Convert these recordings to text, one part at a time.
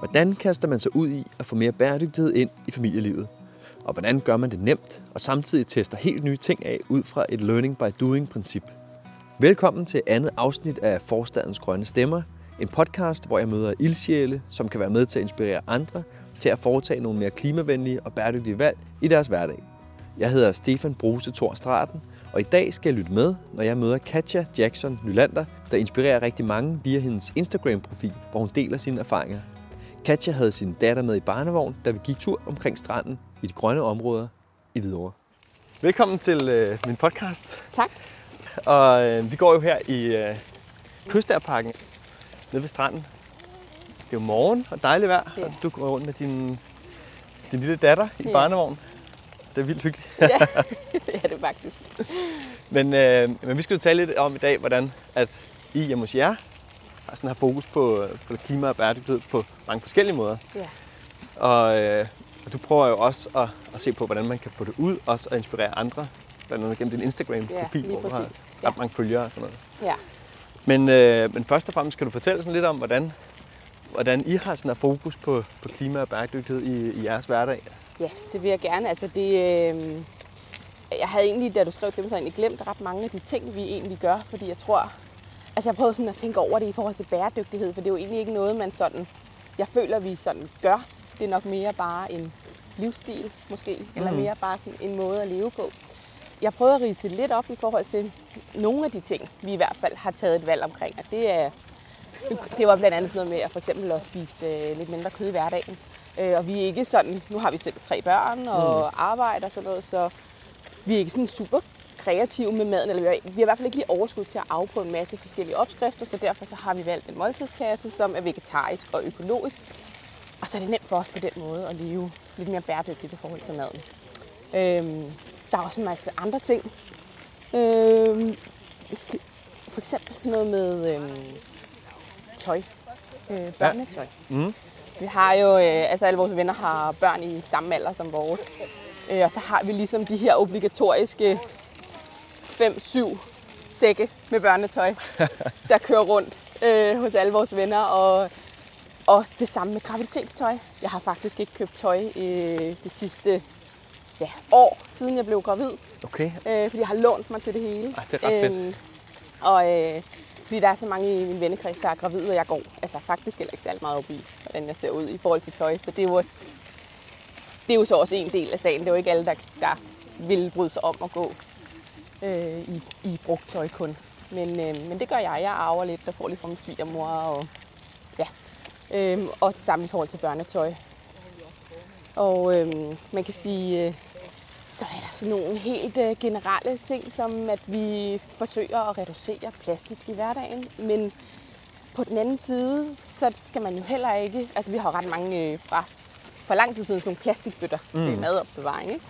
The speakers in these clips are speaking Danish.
Hvordan kaster man sig ud i at få mere bæredygtighed ind i familielivet? Og hvordan gør man det nemt, og samtidig tester helt nye ting af ud fra et learning by doing-princip? Velkommen til andet afsnit af Forstadens Grønne Stemmer, en podcast, hvor jeg møder ildsjæle, som kan være med til at inspirere andre til at foretage nogle mere klimavenlige og bæredygtige valg i deres hverdag. Jeg hedder Stefan Bruse Thor Straten, og i dag skal jeg lytte med, når jeg møder Katja Jackson Nylander, der inspirerer rigtig mange via hendes Instagram-profil, hvor hun deler sine erfaringer. Katja havde sin datter med i barnevogn, da vi gik tur omkring stranden i de grønne områder i Hvidovre. Velkommen til øh, min podcast. Tak. Og øh, vi går jo her i øh, Kystærparken nede ved stranden. Det er jo morgen og dejligt vejr, Ja. og du går rundt med din, din lille datter i Ja. barnevogn. Det er vildt hyggeligt. Ja, det er det faktisk. Men, øh, men vi skal jo tale lidt om i dag, hvordan at I hjemme hos jer har, sådan har fokus på, på klima og bæredygtighed på mange forskellige måder. Ja. Og, øh, og du prøver jo også at, at se på, hvordan man kan få det ud, også at inspirere andre, blandt andet gennem din Instagram-profil, Ja, hvor du har ret Ja. mange følgere og sådan noget. Ja. Men, øh, men først og fremmest kan du fortælle sådan lidt om, hvordan, hvordan I har sådan fokus på, på klima og bæredygtighed i, i jeres hverdag. ja, det vil jeg gerne. Altså det, øh, jeg havde egentlig, da du skrev til mig, så egentlig glemt ret mange af de ting, vi egentlig gør, fordi jeg tror, altså jeg prøvede sådan at tænke over det i forhold til bæredygtighed, for det er jo egentlig ikke noget, man sådan, jeg føler, vi sådan gør. Det er nok mere bare en livsstil, måske, eller Mhm. mere bare sådan en måde at leve på. Jeg prøvede at rise lidt op i forhold til nogle af de ting, vi i hvert fald har taget et valg omkring, og det er Det var blandt andet sådan noget med at for eksempel at spise øh, lidt mindre kød i hverdagen. Øh, og vi er ikke sådan, nu har vi selv tre børn og mm. arbejder og sådan noget, så vi er ikke sådan super kreative med maden, eller vi har, vi har i hvert fald ikke lige overskud til at afprøve en masse forskellige opskrifter, så derfor så har vi valgt en måltidskasse, som er vegetarisk og økologisk. Og så er det nemt for os på den måde at leve lidt mere bæredygtigt i forhold til maden. Øhm, der er også en masse andre ting. Øhm, for eksempel sådan noget med øhm, tøj. Øh, børnetøj. Mm. Vi har jo, øh, altså alle vores venner har børn i samme alder som vores. Øh, og så har vi ligesom de her obligatoriske 5-7 sække med børnetøj, der kører rundt øh, hos alle vores venner. Og, og det samme med graviditetstøj. Jeg har faktisk ikke købt tøj øh, det sidste ja, år, siden jeg blev gravid. Okay, Øh, fordi jeg har lånt mig til det hele. Ej, det er ret fedt. Øhm, og øh, fordi der er så mange i min vennekreds, der er gravide, og jeg går altså, faktisk heller ikke særlig meget op i, hvordan jeg ser ud i forhold til tøj. Så det er jo, også, det er jo så også en del af sagen. Det er jo ikke alle, der, der vil bryde sig om at gå øh, i, i brugt tøj kun. Men, øh, men det gør jeg. Jeg arver lidt og får lidt fra min svigermor. Og, ja. øhm, og det samme i forhold til børnetøj. Og øhm, man kan sige, øh, så er der sådan nogle helt øh, generelle ting, som at vi forsøger at reducere plastik i hverdagen. Men på den anden side, så skal man jo heller ikke... Altså vi har jo ret mange øh, fra for lang tid siden sådan nogle plastikbøtter mm. til madopbevaring. Ikke?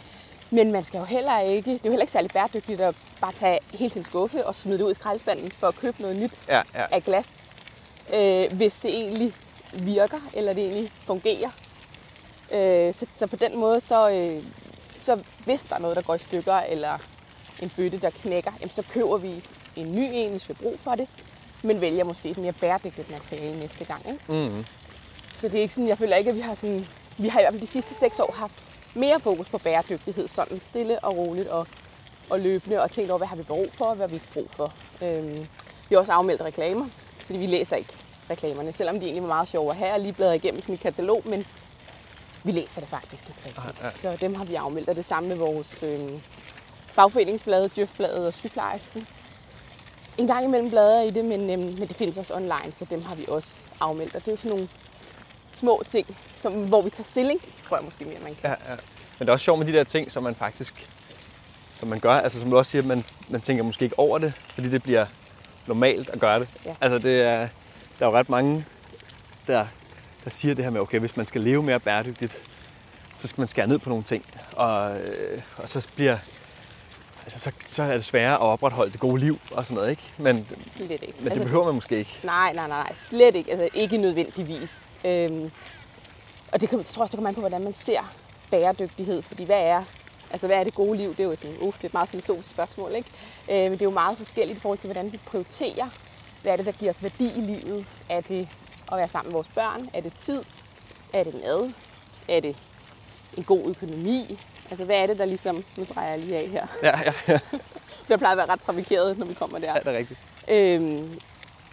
Men man skal jo heller ikke... Det er jo heller ikke særlig bæredygtigt at bare tage hele sin skuffe og smide det ud i skraldespanden for at købe noget nyt ja, ja. af glas, øh, hvis det egentlig virker, eller det egentlig fungerer. Øh, så, så på den måde, så, øh, så hvis der er noget, der går i stykker, eller en bøtte, der knækker, jamen, så køber vi en ny en, hvis vi har brug for det, men vælger måske et mere bæredygtigt materiale næste gang. Ikke? Mm. Så det er ikke sådan, jeg føler ikke, at vi har sådan, vi har i hvert fald de sidste seks år haft mere fokus på bæredygtighed, sådan stille og roligt og, og løbende, og tænkt over, hvad har vi brug for, og hvad har vi ikke brug for. Øhm, vi har også afmeldt reklamer, fordi vi læser ikke reklamerne, selvom de egentlig var meget sjove at have, og lige bladret igennem sådan et katalog, men vi læser det faktisk ikke rigtigt. Ah, ah. Så dem har vi afmeldt, og det samme med vores øhm, fagforeningsblade, Djøfbladet og Sygeplejersken. En gang imellem blader i det, men, øhm, men det findes også online, så dem har vi også afmeldt. Og det er jo sådan nogle små ting, som, hvor vi tager stilling, tror jeg måske mere, man kan. Ja, ja. Men det er også sjovt med de der ting, som man faktisk som man gør. Altså som du også siger, man, man tænker måske ikke over det, fordi det bliver normalt at gøre det. Ja. Altså det er, der er jo ret mange, der, der siger det her med, okay, hvis man skal leve mere bæredygtigt, så skal man skære ned på nogle ting. Og, øh, og så bliver altså, så, så er det sværere at opretholde det gode liv og sådan noget, ikke? Men, Slet ikke. men det behøver man måske ikke. Nej, nej, nej, nej, slet ikke. Altså ikke nødvendigvis. Øhm, og det kan, jeg tror også, det kommer an på, hvordan man ser bæredygtighed. Fordi hvad er, altså, hvad er det gode liv? Det er jo sådan, uh, det er et meget filosofisk spørgsmål. Ikke? Øh, men det er jo meget forskelligt i forhold til, hvordan vi prioriterer. Hvad er det, der giver os værdi i livet? Er det at være sammen med vores børn? Er det tid? Er det mad? Er det en god økonomi? Altså, hvad er det, der ligesom... Nu drejer jeg lige af her. Ja, ja, ja. Der plejer at være ret trafikeret, når vi kommer der. ja det er rigtigt. Øhm,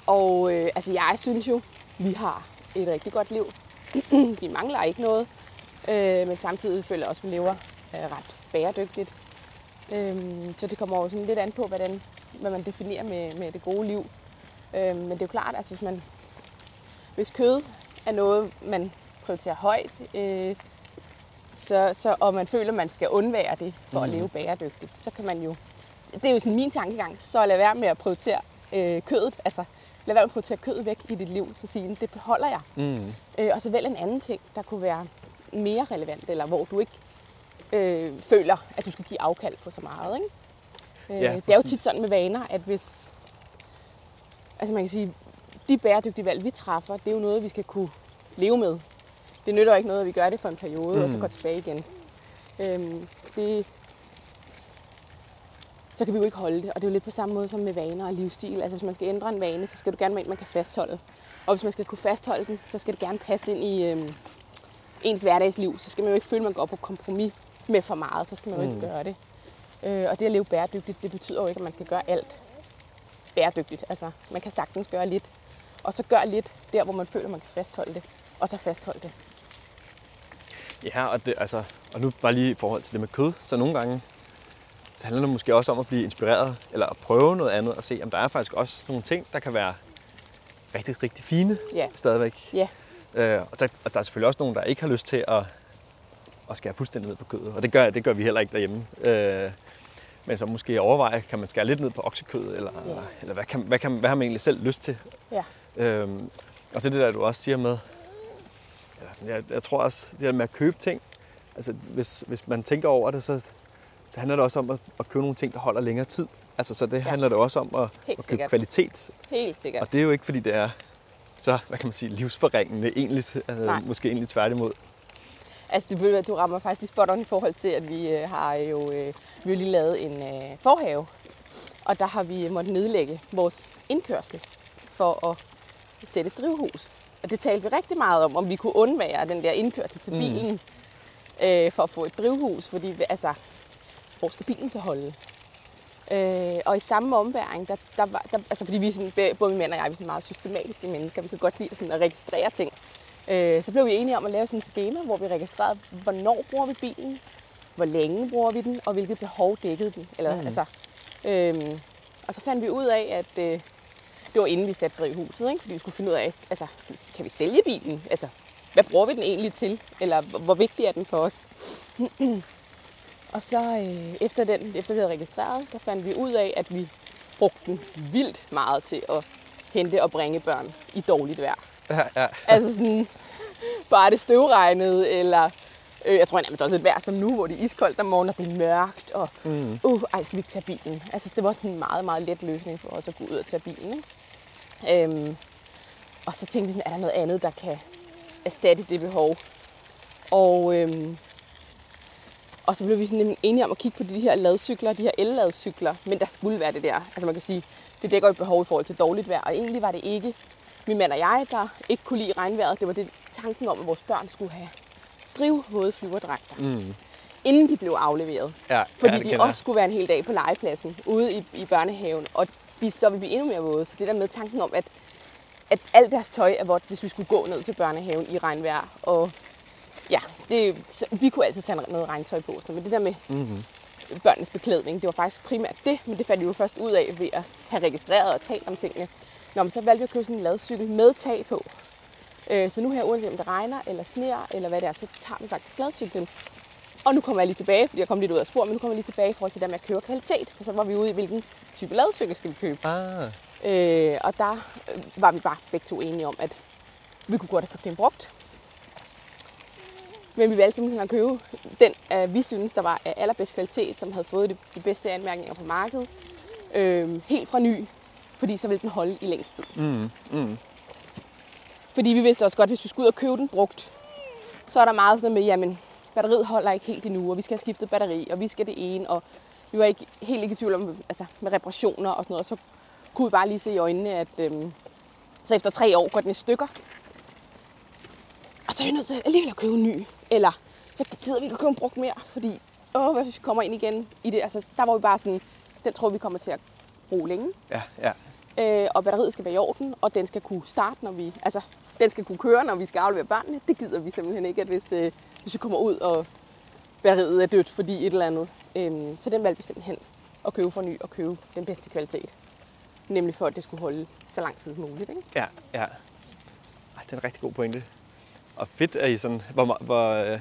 og øh, altså, jeg synes jo, vi har et rigtig godt liv. vi mangler ikke noget, øh, men samtidig føler jeg også, at vi lever øh, ret bæredygtigt. Øhm, så det kommer jo sådan lidt an på, hvordan, hvad man definerer med, med det gode liv. Øhm, men det er jo klart, altså, hvis, man, hvis kød er noget, man prioriterer højt, øh, så, så, og man føler, at man skal undvære det for mm. at leve bæredygtigt, så kan man jo... Det er jo sådan min tankegang, så lad være med at prioritere øh, kødet. Altså, lad være med at prioritere kødet væk i dit liv, så sige, det beholder jeg. Mm. Øh, og så vælg en anden ting, der kunne være mere relevant, eller hvor du ikke øh, føler, at du skal give afkald på så meget. Ikke? Øh, Ja, det er jo tit sådan med vaner, at hvis... Altså man kan sige, de bæredygtige valg, vi træffer, det er jo noget, vi skal kunne leve med. Det nytter ikke noget, at vi gør det for en periode, mm. og så Mm. går tilbage igen. Øhm, det, så kan vi jo ikke holde det. Og det er jo lidt på samme måde som med vaner og livsstil. Altså hvis man skal ændre en vane, så skal du gerne med en, man kan fastholde. Og hvis man skal kunne fastholde den, så skal det gerne passe ind i øhm, ens hverdagsliv. Så skal man jo ikke føle, at man går på kompromis med for meget. Så skal man jo Mm. ikke gøre det. Øh, og det at leve bæredygtigt, det betyder jo ikke, at man skal gøre alt bæredygtigt. Altså man kan sagtens gøre lidt. Og så gør lidt der, hvor man føler, man kan fastholde det. Og så fastholde det. Ja, og, det, altså, og nu bare lige i forhold til det med kød, så nogle gange så handler det måske også om at blive inspireret, eller at prøve noget andet, og se, om der er faktisk også nogle ting, der kan være rigtig, rigtig fine Ja. stadigvæk. Ja. Øh, og, der, og der er selvfølgelig også nogen, der ikke har lyst til at, at skære fuldstændig ned på kødet, og det gør, det gør vi heller ikke derhjemme. Øh, men så måske overveje, kan man skære lidt ned på oksekød, eller, Ja. eller hvad, kan, hvad, kan, hvad har man egentlig selv lyst til? Ja. Øhm, og så det der, du også siger med, eller sådan, jeg, jeg tror også, det der med at købe ting, altså hvis, hvis man tænker over det, så, så handler det også om at, at købe nogle ting, der holder længere tid. Altså, så det Ja. handler det også om at, Helt at købe sikkert. kvalitet. Helt sikkert. Og det er jo ikke, fordi det er så, hvad kan man sige, livsforringende egentlig, altså, Nej. måske egentlig tværtimod. Altså, det, hvad, du rammer faktisk lige spot on i forhold til, at vi øh, har jo øh, vi har lige lavet en øh, forhave. Og der har vi måttet nedlægge vores indkørsel for at sætte et drivhus. Og det talte vi rigtig meget om, om vi kunne undvære den der indkørsel til Mm. bilen øh, for at få et drivhus. Fordi, altså, hvor skal bilen så holde? Øh, og i samme omværing, der, der var, der, altså fordi vi sådan, både min mand og jeg, vi er sådan meget systematiske mennesker, vi kan godt lide sådan at registrere ting. Øh, så blev vi enige om at lave sådan et schema, hvor vi registrerede, hvornår bruger vi bilen, hvor længe bruger vi den, og hvilket behov dækkede den. Eller, Mm. mm. altså, øhm, og så fandt vi ud af, at øh, det var inden vi satte drivhuset, ikke? fordi vi skulle finde ud af, altså, skal vi, kan vi sælge bilen? Altså, hvad bruger vi den egentlig til? Eller hvor, hvor vigtig er den for os? og så øh, efter, den, efter vi havde registreret, der fandt vi ud af, at vi brugte den vildt meget til at hente og bringe børn i dårligt vejr. Ja, ja. Altså sådan, bare det støvregnede, eller øh, jeg tror nærmest også et vejr som nu, hvor det er iskoldt om morgenen, og det er mørkt, og Mm. uh, ej, skal vi ikke tage bilen? Altså det var sådan en meget, meget let løsning for os at gå ud og tage bilen. Ikke? Øhm, og så tænkte vi sådan, er der noget andet, der kan erstatte det behov? Og, øhm, og så blev vi sådan enige om at kigge på de her ladcykler, de her el-ladcykler, men der skulle være det der. Altså man kan sige, det dækker et behov i forhold til dårligt vejr, og egentlig var det ikke min mand og jeg, der ikke kunne lide regnvejret. Det var det tanken om, at vores børn skulle have drivvåde flyverdragter, Mm. inden de blev afleveret. Ja, Fordi ja, de også skulle være en hel dag på legepladsen ude i, i børnehaven, og de så ville blive endnu mere våde. Så det der med tanken om, at, at alt deres tøj er vådt, hvis vi skulle gå ned til børnehaven i regnvejr. Og ja, det, så, vi kunne altid tage noget regntøj på. Så, men det der med. Mm-hmm. børnenes beklædning, det var faktisk primært det, men det fandt vi jo først ud af ved at have registreret og talt om tingene. Nå, men så valgte vi at købe sådan en ladcykel med tag på. Øh, Så nu her, uanset om det regner eller sner eller hvad det er, så tager vi faktisk ladcyklen. Og nu kommer jeg lige tilbage, fordi jeg kom lidt ud af spor, men nu kommer jeg lige tilbage i forhold til det med at købe kvalitet. For så var vi ude i, hvilken type ladcykel skal vi købe. Ah, Øh, og der øh, var vi bare begge to enige om, at vi kunne godt have købt en brugt. Men vi valgte simpelthen at købe den, øh, vi synes, der var af allerbedst kvalitet, som havde fået de, de bedste anmærkninger på markedet. Øh, helt fra ny, fordi så ville den holde i længst tid. mm, mm. Fordi vi vidste også godt, hvis vi skulle ud og købe den brugt, så er der meget sådan noget med, jamen, batteriet holder ikke helt endnu, og vi skal have skiftet batteri, og vi skal det ene, og vi var ikke helt ikke i tvivl om, altså med reparationer og sådan noget, så kunne vi bare lige se i øjnene, at øhm, så efter tre år går den i stykker. Og så er vi nødt til alligevel at købe en ny. Eller så gider vi ikke at købe en brugt mere, fordi åh, hvad hvis vi kommer ind igen i det? Altså, der var vi bare sådan, den tror vi kommer til at bruge længe. Ja, ja. Øh, og batteriet skal være i orden, og den skal kunne starte, når vi... Altså, den skal kunne køre, når vi skal aflevere børnene. Det gider vi simpelthen ikke, at hvis, øh, hvis vi kommer ud, og batteriet er dødt, fordi et eller andet. Øhm, så den valgte vi simpelthen at købe for ny og købe den bedste kvalitet. Nemlig for, at det skulle holde så lang tid som muligt. Ikke? Ja, ja. Ej, det er en rigtig god pointe. Og fedt er I sådan, hvor, hvor, øh,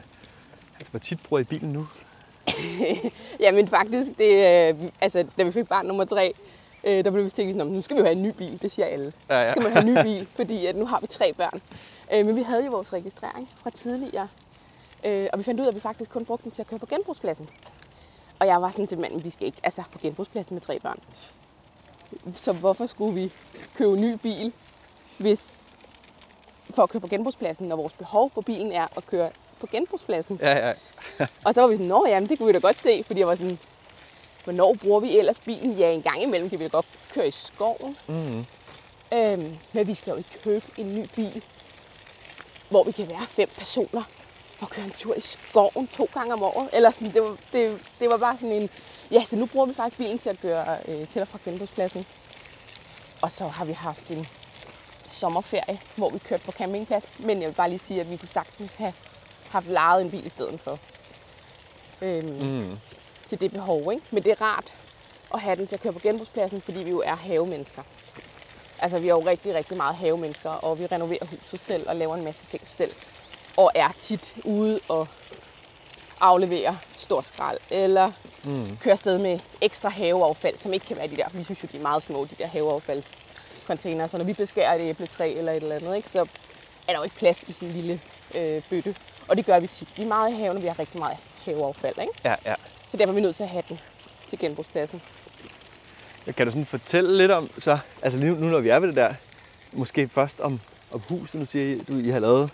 altså, hvor tit bruger I bilen nu? Jamen faktisk, det, øh, altså, da vi fik barn nummer tre, øh, der blev vi tænkt, nu skal vi jo have en ny bil. Det siger alle. Ja, ja. Så skal man have en ny bil, fordi at nu har vi tre børn. Øh, men vi havde jo vores registrering fra tidligere. Øh, og vi fandt ud af, at vi faktisk kun brugte den til at køre på genbrugspladsen. Og jeg var sådan til manden, vi skal ikke altså, på genbrugspladsen med tre børn. Så hvorfor skulle vi købe en ny bil, hvis for at køre på genbrugspladsen, når vores behov for bilen er at køre på genbrugspladsen? Ja, ja. Og så var vi sådan, nå jamen, det kunne vi da godt se, fordi jeg var sådan, hvornår bruger vi ellers bilen? Ja, en gang imellem kan vi da godt køre i skoven. Mm. Øhm, men vi skal jo ikke købe en ny bil, hvor vi kan være fem personer for at køre en tur i skoven to gange om året. Eller sådan, det, var, det, det var bare sådan en, ja, så nu bruger vi faktisk bilen til at køre øh, til og fra genbrugspladsen. Og så har vi haft en sommerferie, hvor vi kørte på campingplads. Men jeg vil bare lige sige, at vi kunne sagtens have haft lejet en bil i stedet for. Øhm, Mm. til det behov. Ikke? Men det er rart at have den til at køre på genbrugspladsen, fordi vi jo er havemennesker. Altså, vi er jo rigtig, rigtig meget havemennesker, og vi renoverer huset selv og laver en masse ting selv. Og er tit ude og afleverer stor skrald, eller mm. kører afsted med ekstra haveaffald, som ikke kan være de der, vi synes jo, de er meget små, de der haveaffaldscontainer. Så når vi beskærer et æbletræ eller et eller andet, ikke, så er der jo ikke plads i sådan en lille øh, bøtte. Og det gør vi tit. Vi er meget i haven, og vi har rigtig meget haveaffald. Ikke? Ja, ja. Så derfor er vi nødt til at have den til genbrugspladsen. Kan du sådan fortælle lidt om, så, altså nu, nu når vi er ved det der, måske først om, om huset, nu siger I, du, I har lavet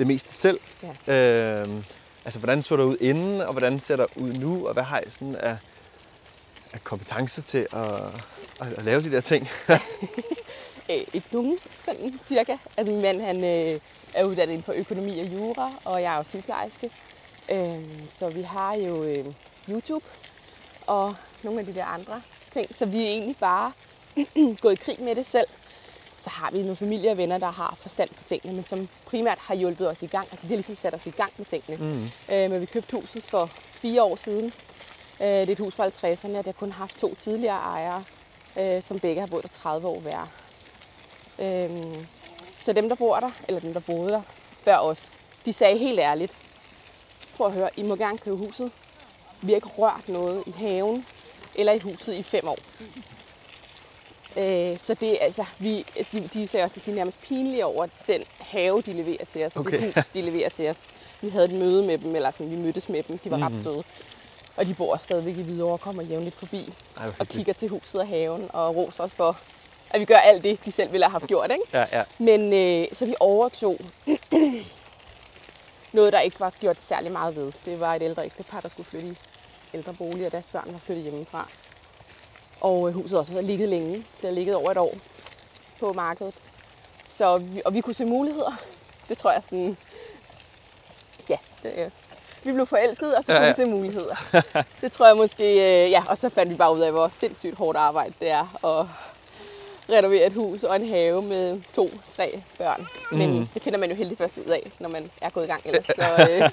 det meste selv. Ja. Øhm, altså hvordan så der ud inden, og hvordan ser der ud nu, og hvad har I sådan af, af kompetencer til at, at, at lave de der ting? Øh, ikke nogen, sådan cirka. Altså min mand han, øh, er uddannet inden for økonomi og jura, og jeg er jo sygeplejerske. Øh, så vi har jo øh, YouTube og nogle af de der andre ting. Så vi er egentlig bare gået i krig med det selv. Så har vi nogle familie og venner, der har forstand på tingene, men som primært har hjulpet os i gang. Altså de har ligesom sat os i gang med tingene. Mm. Øh, men vi købte huset for fire år siden. Øh, det er et hus fra 50'erne, og det har kun haft to tidligere ejere, øh, som begge har boet der 30 år hver. Øh, så dem, der bor der, eller dem, der boede der før os, de sagde helt ærligt, prøv at høre, I må gerne købe huset. Vi har ikke rørt noget i haven eller i huset i fem år. Øh, så det altså, vi, de, de sagde også, at de er nærmest pinlige over den have, de leverer til os, og Okay. det hus, de leverer til os. Vi havde et møde med dem, eller sådan, vi mødtes med dem, de var mm. ret søde. Og de bor stadigvæk i Hvidovre og kommer jævnligt forbi Ej, og kigger til huset og haven og roser os for, at vi gør alt det, de selv ville have haft gjort. Ikke? Ja, ja. Men øh, så vi overtog noget, der ikke var gjort særlig meget ved. Det var et ældre ægtepar, der skulle flytte i ældrebolig, og deres børn var flyttet hjemmefra. Og øh, huset har også været ligget længe. Det har ligget over et år på markedet. Så vi, og vi kunne se muligheder. Det tror jeg sådan... Ja, det, øh, vi blev forelskede, og så Ja, kunne ja. vi se muligheder. Det tror jeg måske... Øh, ja, og så fandt vi bare ud af, hvor sindssygt hårdt arbejde det er at renovere et hus og en have med to, tre børn. Men Mhm. det finder man jo heldigvis først ud af, når man er gået i gang. Ellers så øh,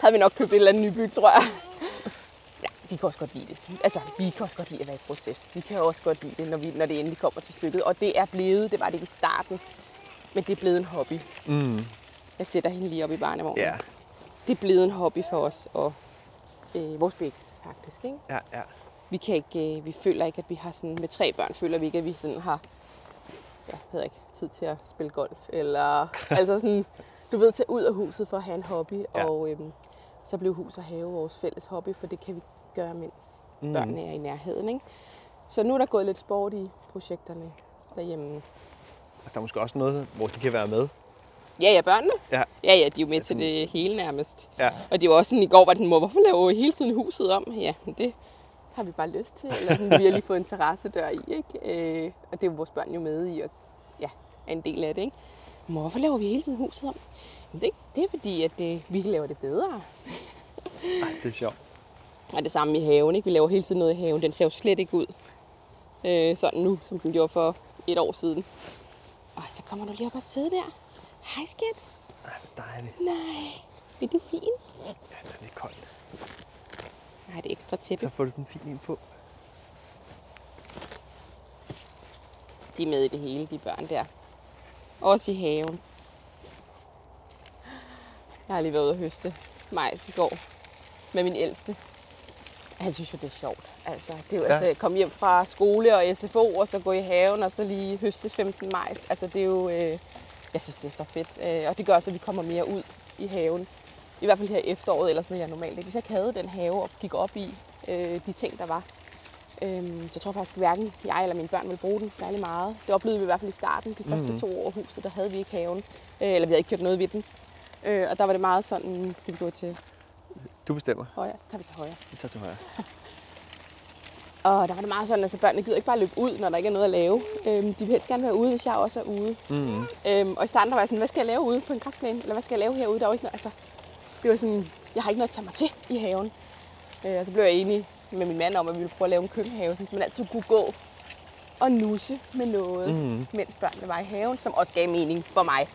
havde vi nok købt et eller andet nybyg, tror jeg. Vi kan også godt lide det. Altså, vi kan også godt lide at være i proces. Vi kan også godt lide det, når, vi, når det endelig kommer til stykket. Og det er blevet, det var det ikke i starten, men det er blevet en hobby. Mm. Jeg sætter hende lige op i barnevognen. Ja, Det er blevet en hobby for os, og øh, vores begge faktisk. Ikke? ja, ja. Vi, kan ikke, øh, vi føler ikke, at vi har sådan, med tre børn, føler vi ikke, at vi sådan har ja, jeg ved ikke, tid til at spille golf. Eller, altså sådan, du ved, tage ud af huset for at have en hobby. Ja. Og øhm, så blev hus og have vores fælles hobby, for det kan vi gøre, mens mm. børnene er i nærheden. Ikke? Så nu er der gået lidt sport i projekterne derhjemme. Og der er måske også noget, hvor de kan være med. Ja, ja, børnene. Ja. Ja, ja, de er jo med Ja, til sådan- det hele nærmest. Ja. Og det var også sådan, i går var sådan, mor, hvorfor laver hele tiden huset om? Ja, men det har vi bare lyst til. Eller sådan, vi har lige fået en terrassedør i, ikke? Øh, og det er jo vores børn jo med i, og ja, er en del af det, ikke? mor, hvorfor laver vi hele tiden huset om? Men det, det er fordi, at det, vi laver det bedre. Ej, det er sjovt. Og det samme i haven, ikke? Vi laver hele tiden noget i haven. Den ser jo slet ikke ud øh, sådan nu, som den gjorde for et år siden. Og så kommer du lige op og sidde der. Hej skat. Ej, hvor dejligt. Nej, er du fin? Ja, det er lidt koldt. Nej, det er ekstra tæppe. Så får du sådan en fin en på. De er med i det hele, de børn der. Også i haven. Jeg har lige været ude at høste majs i går med min ældste. Han synes jo, det er sjovt. Altså, det er jo Ja. altså komme hjem fra skole og SFO, og så gå i haven, og så lige høste 15 majs. Altså, det er jo... Øh, jeg synes, det er så fedt. Øh, og det gør også, at vi kommer mere ud i haven. I hvert fald her efteråret, ellers ville jeg normalt ikke. Hvis jeg ikke havde den have og gik op i øh, de ting, der var, Øhm, så tror jeg faktisk hverken jeg eller mine børn ville bruge den særlig meget. Det oplevede vi i hvert fald i starten. De første Mhm. to år huset, der havde vi ikke haven. Øh, eller vi havde ikke gjort noget ved den. Øh, og der var det meget sådan, skal vi gå til Du bestemmer. højre, så tager vi til højre. Vi tager til højre. Og der var det meget sådan, at altså, børnene gider ikke bare løbe ud, når der ikke er noget at lave. Øhm, de vil helst gerne være ude, hvis jeg også er ude. Mm. Øhm, og i starten der var jeg sådan, hvad skal jeg lave ude på en græsplæne? Eller hvad skal jeg lave herude? Der var ikke noget, altså, det var sådan, jeg har ikke noget at tage mig til i haven. Øh, og så blev jeg enig med min mand om, at vi ville prøve at lave en køkkenhave, sådan, så man altid kunne gå og nusse med noget, Mm. mens børnene var i haven, som også gav mening for mig.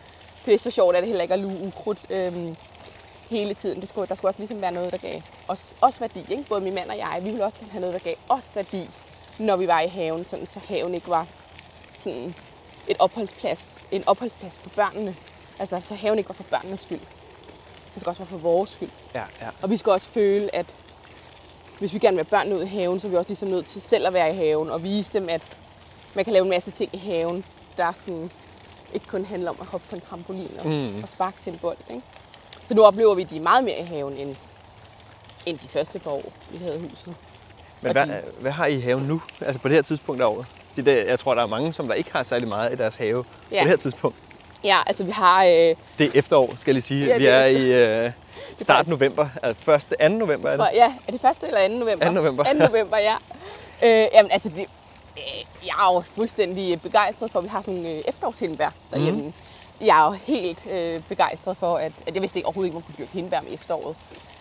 Det er så sjovt, at det heller ikke er luge ukrudt øhm, hele tiden. Det skulle, der skulle også ligesom være noget, der gav os, os værdi. Ikke? Både min mand og jeg, vi ville også gerne have noget, der gav os værdi, når vi var i haven, sådan, så haven ikke var sådan et opholdsplads, en opholdsplads for børnene. Altså, så haven ikke var for børnenes skyld. Det skal også være for vores skyld. Ja, ja. Og vi skal også føle, at hvis vi gerne vil have børnene ud i haven, så er vi også ligesom nødt til selv at være i haven og vise dem, at man kan lave en masse ting i haven, der sådan ikke kun handler om at hoppe på en trampolin og, Mm. mm. og sparke til en bold. Ikke? Så nu oplever vi, at de er meget mere i haven, end, end de første par år, vi havde huset. Men hvad, de- hvad har I i haven nu? Altså på det her tidspunkt af året? Det der, jeg tror, der er mange, som der ikke har særlig meget i deres have ja. På det her tidspunkt. Ja, altså vi har... Øh, Det er efterår, skal jeg lige sige. Ja, Vi det er er i øh, start november. Altså 1. 2. november er tror, det. jeg- ja, er det 1. eller 2. november? 2. november. 2. november, ja. Øh, jamen altså, det, øh, jeg er jo fuldstændig begejstret for, at vi har sådan nogle øh, efterårshindbær derhjemme. Mm. Jeg er jo helt øh, begejstret for, at, at jeg vidste ikke overhovedet ikke, man kunne dyrke hindbær med efteråret.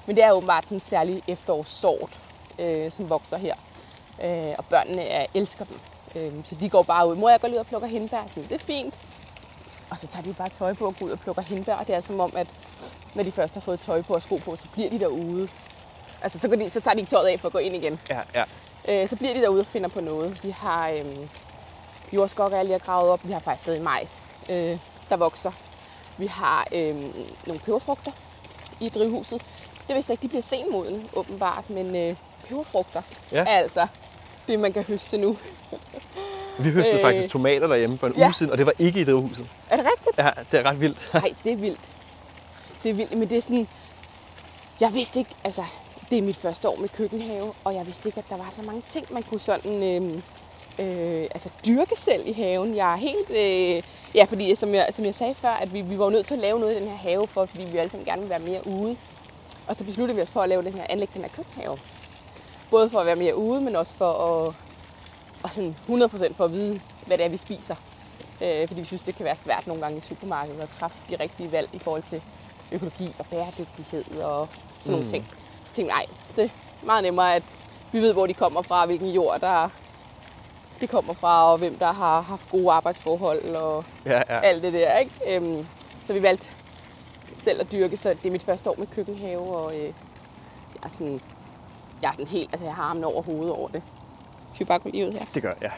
Men det er åbenbart sådan en særlig efterårssort, øh, som vokser her. Øh, og børnene er, elsker dem. Øh, så de går bare ud. Mor, jeg går lige ud og plukker hindbær. Sådan, det er fint. Og så tager de bare tøj på og går ud og plukker hindbær. Og det er som om, at når de først har fået tøj på og sko på, så bliver de derude. Altså, så, går de, så tager de ikke tøjet af for at gå ind igen. Ja, ja. Øh, så bliver de derude og finder på noget. Vi har øhm, jordskokker, jeg lige har gravet op. Vi har faktisk stadig majs, øh, der vokser. Vi har øhm, nogle peberfrugter i drivhuset. Det vidste jeg ikke, de bliver senmoden åbenbart, men øh, peberfrugter Ja. er altså det, man kan høste nu. Vi høstede øh, Øh. faktisk tomater derhjemme for en Ja. uge siden, og det var ikke i det huset. Er det rigtigt? Ja, det er ret vildt. Nej, det er vildt. Det er vildt, men det er sådan... Jeg vidste ikke, altså, det er mit første år med køkkenhave, og jeg vidste ikke, at der var så mange ting, man kunne sådan... Øh, øh, altså dyrke selv i haven. Jeg er helt... Øh, ja, fordi som jeg, som jeg sagde før, at vi, vi var nødt til at lave noget i den her have, for, fordi vi alle sammen gerne vil være mere ude. Og så besluttede vi os for at lave den her, anlægge den her køkkenhave. Både for at være mere ude, men også for at og sådan 100% for at vide, hvad det er, vi spiser. Øh, fordi vi synes, det kan være svært nogle gange i supermarkedet at træffe de rigtige valg i forhold til økologi og bæredygtighed og sådan nogle Mm. ting. Så tænkte jeg, nej, det er meget nemmere, at vi ved, hvor de kommer fra, hvilken jord der det kommer fra, og hvem der har haft gode arbejdsforhold og Ja, ja. alt det der. Ikke? Øhm, så vi valgte selv at dyrke, så det er mit første år med køkkenhave, og øh, jeg er sådan, jeg er sådan helt, altså jeg har armen over hovedet over det. Skal vi bare gå lige ud her? Det gør jeg.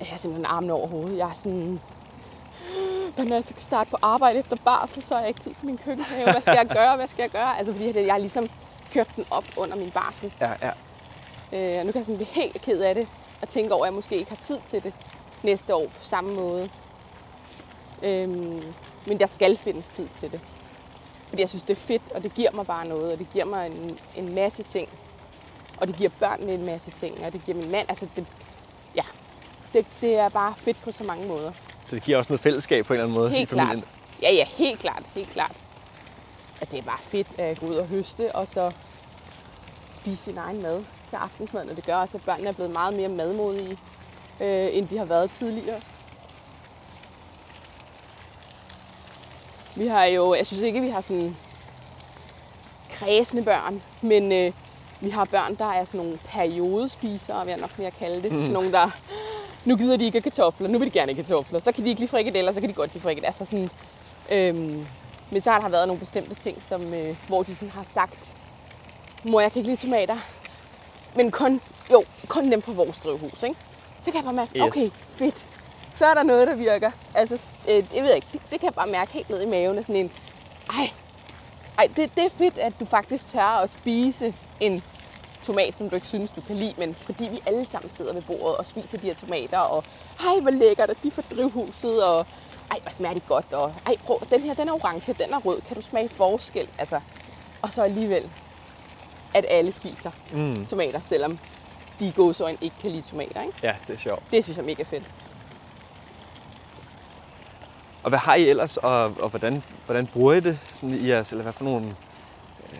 Jeg har simpelthen armen over hovedet. Jeg er sådan... Når jeg skal starte på arbejde efter barsel, så har jeg ikke tid til min køkkenhave. Hvad skal jeg gøre? Hvad skal jeg gøre? Altså fordi jeg har ligesom kørt den op under min barsel. Ja, ja. Øh, og nu kan jeg sådan blive helt ked af det. Og tænke over, at jeg måske ikke har tid til det næste år på samme måde. Øhm, men der skal findes tid til det. Fordi jeg synes, det er fedt, og det giver mig bare noget. Og det giver mig en, en masse ting. Og det giver børnene en masse ting. Og det giver min mand. Altså, det, ja, det, det er bare fedt på så mange måder. Så det giver også noget fællesskab på en eller anden måde i Helt familien. klart. Ja, ja, helt klart, helt klart. At det er bare fedt at gå ud og høste, og så spise sin egen mad til aftensmaden. Og det gør også, at børnene er blevet meget mere madmodige, øh, end de har været tidligere. Vi har jo, jeg synes ikke, vi har sådan kredsende børn, men øh, vi har børn, der er sådan nogle periodespisere, vil jeg nok mere kalde det. Mm. Sådan nogle, der, nu gider de ikke kartofler, nu vil de gerne have kartofler. Så kan de ikke lide frikadeller, så kan de godt lide frikadeller. Altså sådan, øhm, men så har der været nogle bestemte ting, som, øh, hvor de sådan har sagt, mor, jeg kan ikke lide tomater, men kun, jo, kun dem fra vores drivhus, ikke? Så kan jeg bare mærke, Yes. okay, fedt. Så er der noget, der virker. Altså, øh, jeg ved ikke, det, det kan jeg bare mærke helt ned i maven. Sådan en, ej, ej det, det er fedt, at du faktisk tør at spise en tomat, som du ikke synes, du kan lide, men fordi vi alle sammen sidder ved bordet og spiser de her tomater, og ej, hvor lækkert, at de fra drivhuset, og ej, hvor smager de godt, og ej, prøv, den her, den er orange, den er rød, kan du smage forskel? Altså, og så alligevel, at alle spiser Mm. tomater, selvom de gåsøjne ikke kan lide tomater, ikke? Ja, det er sjovt. Det synes jeg er mega fedt. Og hvad har I ellers, og, og hvordan, hvordan bruger I det sådan i jeres, eller hvad for nogle øh,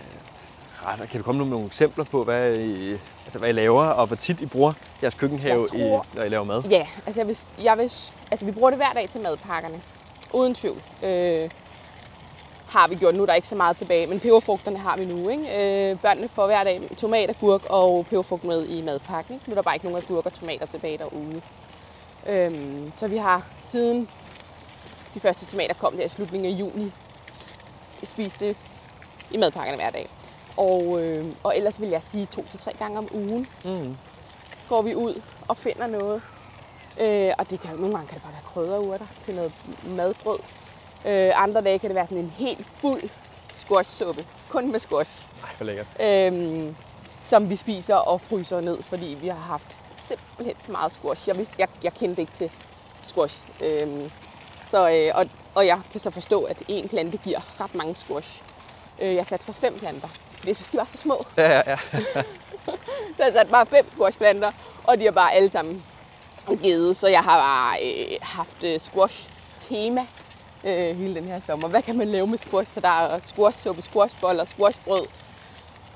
retter? Kan du komme med nogle eksempler på, hvad I, altså, hvad I laver, og hvor tit I bruger jeres køkkenhave, tror- i, når I laver mad? Ja, altså, jeg vil, jeg vil, altså vi bruger det hver dag til madpakkerne. Uden tvivl. Øh, har vi gjort. Nu er der ikke så meget tilbage, men peberfrugterne har vi nu. Ikke? Øh, børnene får hver dag tomat, agurk og peberfrugt med i madpakken. Nu er der bare ikke nogen agurk og tomater tilbage derude. Øhm, så vi har siden de første tomater kom der i slutningen af juni, spist det i madpakkerne hver dag. Og, øh, og ellers vil jeg sige to til tre gange om ugen Mm. går vi ud og finder noget. Øh, og det kan, nogle gange kan det bare være krydderurter til noget madbrød. Øh, andre dage kan det være sådan en helt fuld squashsuppe. Kun med squash. Ej, hvor lækkert. Øh, som vi spiser og fryser ned, fordi vi har haft simpelthen så meget squash. Jeg, vidste, jeg, jeg kendte ikke til squash. Øh, så, øh, og, og jeg kan så forstå, at en plante giver ret mange squash. Øh, jeg satte så fem planter, fordi jeg synes, de var så små. Ja, ja, ja. Så jeg satte bare fem squashplanter, og de har bare alle sammen givet. Så jeg har bare øh, haft øh, squash-tema øh, hele den her sommer. Hvad kan man lave med squash? Så der er squashsuppe, squashboller, squashbrød.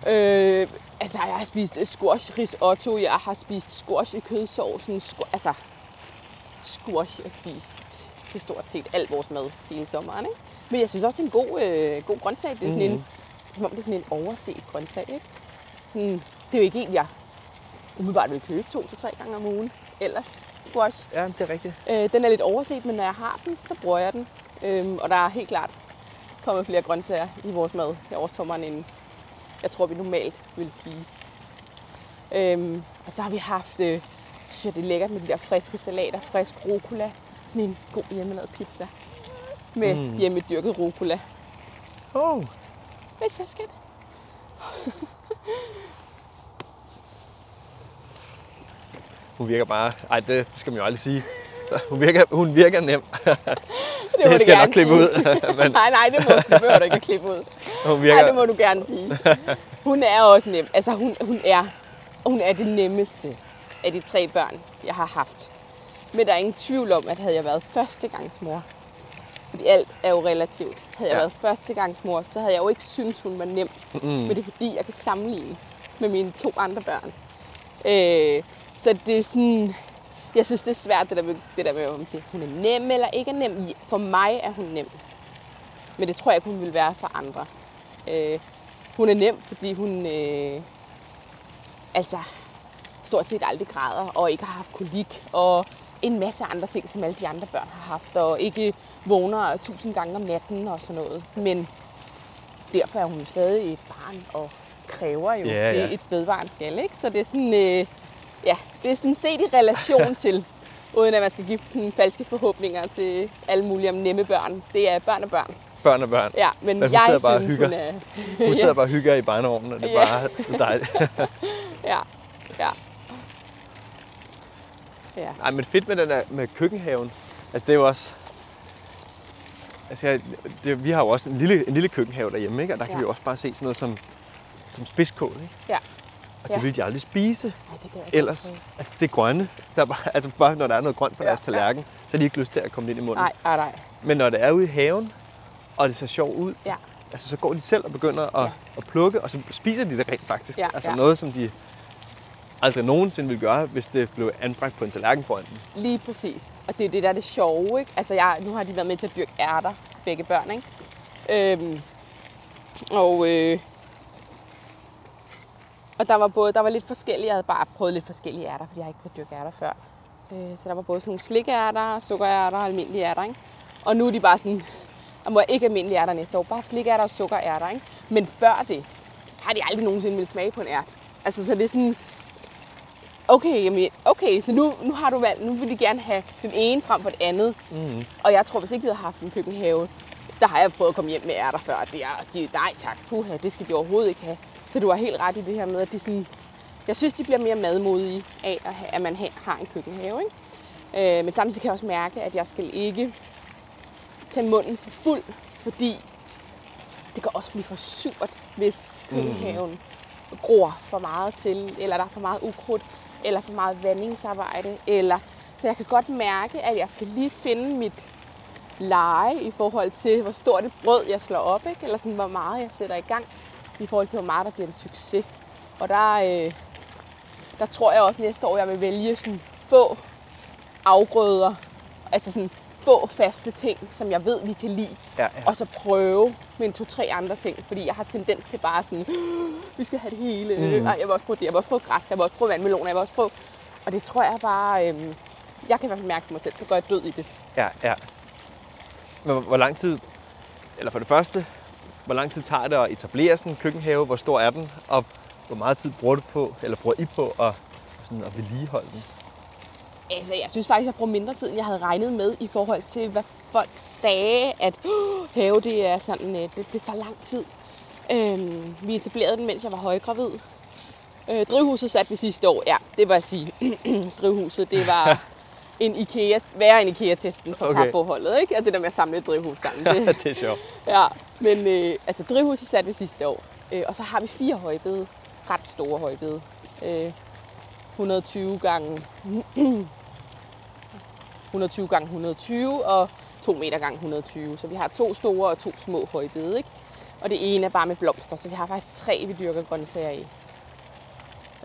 Øh, altså, jeg har spist øh, squash risotto, jeg har spist squash i kødsovsen. Squ- altså, squash er spist til stort set alt vores mad hele sommeren. Ikke? Men jeg synes også, det er en god, øh, god grøntsag. Det er sådan en, Mhm. som om det er sådan en overset grøntsag. Ikke? Sådan, det er jo ikke en, jeg umiddelbart vil købe to til tre gange om ugen. Ellers squash. ja, det er rigtigt. Øh, den er lidt overset, men når jeg har den, så bruger jeg den. Øhm, og der er helt klart kommet flere grøntsager i vores mad her over sommeren, end jeg tror, vi normalt ville spise. Øhm, og så har vi haft, øh, synes jeg, det er lækkert med de der friske salater, frisk rucola. Sådan en god hjemmelavet pizza med Mm. mm. hjemmedyrket rucola. Oh. Hvis jeg skal. Hun virker bare... Ej, det, det skal man jo aldrig sige. Hun virker, hun virker nem. Det, Det skal jeg nok klippe sige. ud. Men nej, nej, det, må, det behøver du ikke at klippe ud. hun Nej, virker... det må du gerne sige. Hun er også nem. Altså, hun, hun, er, hun er det nemmeste af de tre børn, jeg har haft. Men der er ingen tvivl om, at havde jeg været førstegangsmor, fordi alt er jo relativt. Havde jeg Ja. været førstegangsmor, så havde jeg jo ikke syntes, hun var nem. Mm. Men det er fordi, jeg kan sammenligne med mine to andre børn. Øh, så det er sådan... Jeg synes, det er svært, det der med, det der med om det, hun er nem eller ikke er nem. For mig er hun nem. Men det tror jeg ikke, hun vil være for andre. Øh, hun er nem, fordi hun øh, altså stort set aldrig græder, og ikke har haft kolik, og en masse andre ting, som alle de andre børn har haft, og ikke vågner tusind gange om natten og sådan noget. Men derfor er hun jo stadig et barn, og kræver jo Ja, det, ja. et spædbarn skal. Ikke? Så det er sådan, øh, ja, det er sådan set i relation til, uden at man skal give sådan falske forhåbninger til alle mulige om nemme børn. Det er børn og børn. Børn og børn. Ja, men, Men hun jeg sidder bare synes, hygger. hun er... Hun sidder bare og hygger i barnevognen, og det er Ja. bare så dejligt. Ja, ja. Ja, Nej, men fedt med den der med køkkenhaven. Altså det er jo også... Altså, jeg, det, vi har jo også en lille, en lille køkkenhave derhjemme, ikke? Og der kan Ja. vi jo også bare se sådan noget som, som spidskål, ikke? ja. Og det Ja. vil de aldrig spise Ej, det ikke ellers. Altså det grønne, der er bare, altså bare når der er noget grønt på Ja, deres ja. tallerken, så har de ikke lyst til at komme det ind i munden. Nej, nej, nej. Men når det er ude i haven, og det ser sjovt ud, Ja. altså, så går de selv og begynder at, Ja. at plukke, og så spiser de det rent faktisk. Ja, altså ja. noget, som de aldrig nogensinde ville gøre, hvis det blev anbragt på en tallerken foran dem. Lige præcis. Og det er det, der er det sjove, ikke? Altså, jeg, nu har de været med til at dyrke ærter, begge børn, ikke? Øhm, og, øh, og der var både, der var lidt forskellige, jeg havde bare prøvet lidt forskellige ærter, fordi jeg har ikke prøvet dyrke ærter før. Øh, så der var både sådan nogle slikærter, sukkerærter og almindelige ærter, ikke? Og nu er de bare sådan, der må ikke almindelige ærter næste år, bare slikærter og sukkerærter, ikke? Men før det, har de aldrig nogensinde ville smage på en ært. Altså, så det er sådan, okay, jamen, okay, så nu, nu har du valgt, nu vil de gerne have den ene frem for det andet. Mm. Og jeg tror, hvis ikke vi havde haft en køkkenhave, der har jeg prøvet at komme hjem med ærter før. Det er, de, nej tak, puha, det skal de overhovedet ikke have. Så du har helt ret i det her med, at de sådan, jeg synes, de bliver mere madmodige af, at, at man har en køkkenhave. Ikke? Øh, men samtidig kan jeg også mærke, at jeg skal ikke tage munden for fuld, fordi det kan også blive for surt, hvis køkkenhaven mm. gror for meget til, eller der er for meget ukrudt, eller for meget vandingsarbejde. Eller, så jeg kan godt mærke, at jeg skal lige finde mit leje i forhold til, hvor stort et brød jeg slår op, ikke? eller sådan, hvor meget jeg sætter i gang, i forhold til, hvor meget der bliver en succes. Og der, øh, der tror jeg også næste år, jeg vil vælge sådan få afgrøder, altså sådan få faste ting, som jeg ved, vi kan lide, Ja, ja. og så prøve med en to-tre andre ting, fordi jeg har tendens til bare sådan, vi skal have det hele. Mm. Nej, jeg vil også prøve det, jeg vil også prøve græsk, jeg vil også prøve vandmeloner, jeg vil også prøve... Og det tror jeg bare, øhm, jeg kan i hvert fald mærke på mig selv, så går jeg død i det. Ja, ja. Men hvor lang tid, eller for det første, hvor lang tid tager det at etablere sådan en køkkenhave? Hvor stor er den? Og hvor meget tid bruger du på, eller bruger I på at, sådan at vedligeholde den? Altså, jeg synes faktisk, jeg bruger mindre tid, end jeg havde regnet med, i forhold til, hvad folk sagde, at "Åh, have, det er sådan, øh, det, det tager lang tid. Øhm, vi etablerede den, mens jeg var højgravid. Øh, drivhuset satte vi sidste år. Ja, det var at sige, drivhuset, det var en IKEA, værre end IKEA-testen for Okay. okay. parforholdet, ikke? Og det der med at samle et drivhus sammen. Det, det er sjovt. Ja, men øh, altså drivhuset satte vi sidste år. Øh, og så har vi fire højbede. Ret store højbede. Øh, 120 gange 120 gange 120 og 2 meter gange 120. Så vi har to store og to små højbede, ikke? Og det ene er bare med blomster, så vi har faktisk tre, vi dyrker grøntsager i.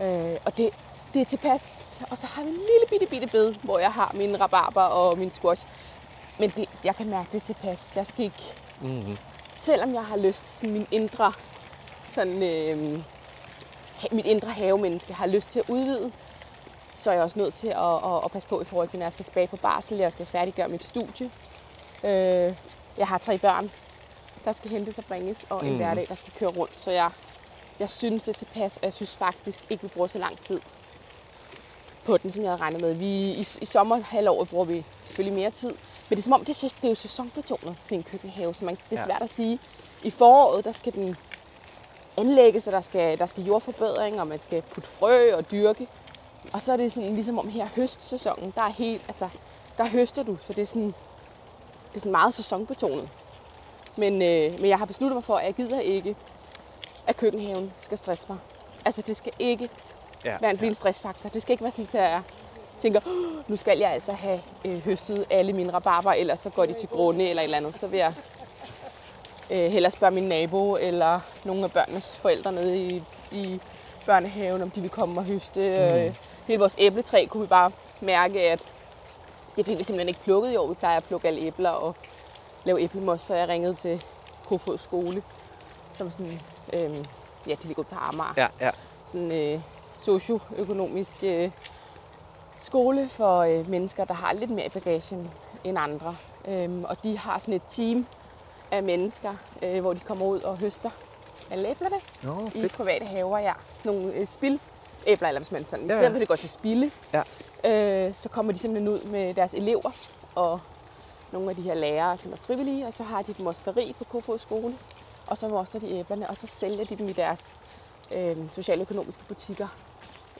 Øh, og det, det er tilpas. Og så har vi en lille bitte, bitte bed, hvor jeg har min rabarber og min squash. Men det, jeg kan mærke, det er tilpas. Jeg skal ikke Mm-hmm selvom jeg har lyst, sådan min indre, sådan, øh, mit indre havemenneske har lyst til at udvide, så er jeg også nødt til at, at, at passe på i forhold til, når jeg skal tilbage på barsel, jeg skal færdiggøre mit studie. Øh, jeg har tre børn, der skal hentes og bringes, og en Mhm. hverdag, der skal køre rundt, så jeg, jeg synes, det er tilpas, og jeg synes faktisk ikke, vi bruger så lang tid på den, som jeg havde regnet med. Vi, i, I sommerhalvåret bruger vi selvfølgelig mere tid, men det er som om, det, det er jo sæsonbetonet, sådan en køkkenhave, så man, det er Ja. svært at sige. I foråret, der skal den anlægges, og der skal, der skal jordforbedring, og man skal putte frø og dyrke. Og så er det sådan, ligesom om her høstsæsonen, der er helt, altså, der høster du, så det er sådan, det er sådan meget sæsonbetonet. Men, øh, men jeg har besluttet mig for, at jeg gider ikke, at køkkenhaven skal stresse mig. Altså, det skal ikke Ja, være en en stressfaktor. Det skal ikke være sådan, at jeg tænker, "Åh, nu skal jeg altså have øh, høstet alle mine rabarber, ellers så går de til grunde eller et eller andet. Så vil jeg øh, hellere spørge min nabo eller nogle af børnenes forældre nede i, i børnehaven, om de vil komme og høste. Mm. Øh, hele vores æbletræ kunne vi bare mærke, at det fik vi simpelthen ikke plukket i år. Vi plejer at plukke alle æbler og lave æblemos, så jeg ringede til Kofod skole, som sådan, øh, ja, de ligger ude på Amager ja, ja. sådan øh, socioøkonomisk øh, skole for øh, mennesker, der har lidt mere i bagagen end andre. Øhm, og de har sådan et team af mennesker, øh, hvor de kommer ud og høster alle æblerne Nå, i private haver. Ja. Sådan nogle øh, spil æbler, eller hvis man sådan, i Ja, stedet ja. for det går til spilde, Ja. øh, så kommer de simpelthen ud med deres elever og nogle af de her lærere, som er frivillige, og så har de et mosteri på Kofod skole, og så moster de æblerne, og så sælger de dem i deres øh, socialøkonomiske butikker